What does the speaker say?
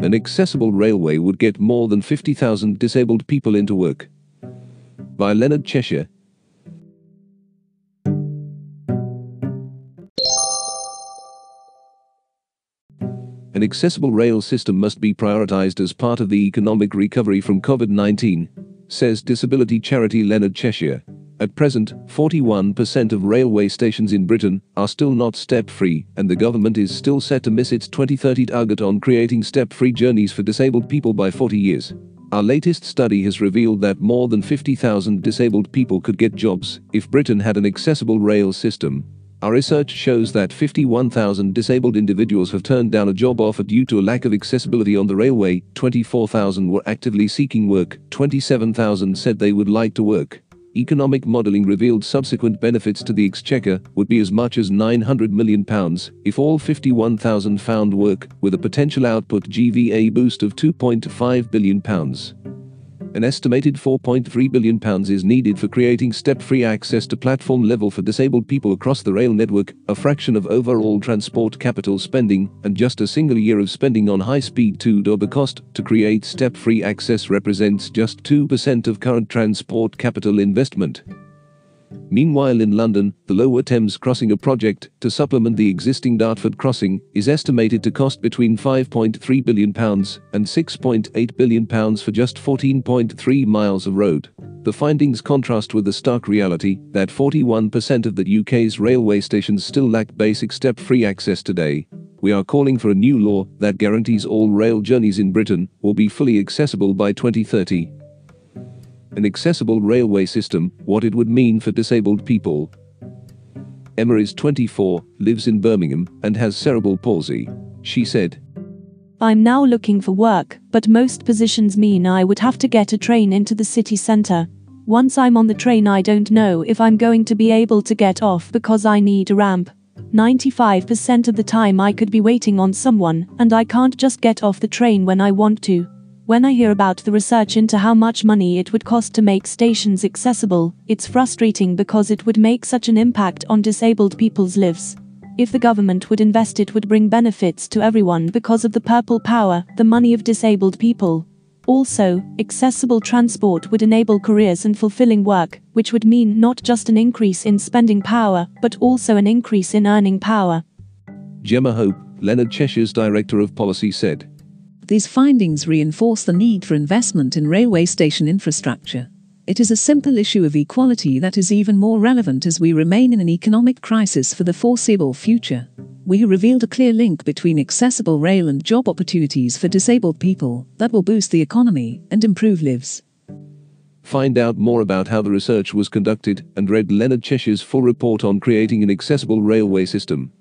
An accessible railway would get more than 50,000 disabled people into work. By Leonard Cheshire. An accessible rail system must be prioritized as part of the economic recovery from COVID 19, says disability charity Leonard Cheshire. At present, 41% of railway stations in Britain are still not step free, and the government is still set to miss its 2030 target on creating step free journeys for disabled people by 40 years. Our latest study has revealed that more than 50,000 disabled people could get jobs if Britain had an accessible rail system. Our research shows that 51,000 disabled individuals have turned down a job offer due to a lack of accessibility on the railway, 24,000 were actively seeking work, 27,000 said they would like to work economic modelling revealed subsequent benefits to the exchequer would be as much as £900 million if all 51,000 found work, with a potential output GVA boost of £2.5 billion. An estimated £4.3 billion is needed for creating step-free access to platform level for disabled people across the rail network, a fraction of overall transport capital spending, and just a single year of spending on high-speed 2 The cost to create step-free access represents just 2% of current transport capital investment. Meanwhile in London, the Lower Thames Crossing a project to supplement the existing Dartford Crossing is estimated to cost between £5.3 billion and £6.8 billion for just 14.3 miles of road. The findings contrast with the stark reality that 41% of the UK's railway stations still lack basic step-free access today. We are calling for a new law that guarantees all rail journeys in Britain will be fully accessible by 2030 an accessible railway system, what it would mean for disabled people. Emma is 24, lives in Birmingham, and has cerebral palsy. She said, I'm now looking for work, but most positions mean I would have to get a train into the city centre. Once I'm on the train, I don't know if I'm going to be able to get off because I need a ramp. 95% of the time, I could be waiting on someone, and I can't just get off the train when I want to. When I hear about the research into how much money it would cost to make stations accessible, it's frustrating because it would make such an impact on disabled people's lives. If the government would invest, it would bring benefits to everyone because of the purple power, the money of disabled people. Also, accessible transport would enable careers and fulfilling work, which would mean not just an increase in spending power, but also an increase in earning power. Gemma Hope, Leonard Cheshire's Director of Policy said. These findings reinforce the need for investment in railway station infrastructure. It is a simple issue of equality that is even more relevant as we remain in an economic crisis for the foreseeable future. We revealed a clear link between accessible rail and job opportunities for disabled people that will boost the economy and improve lives. Find out more about how the research was conducted and read Leonard Cheshire's full report on creating an accessible railway system.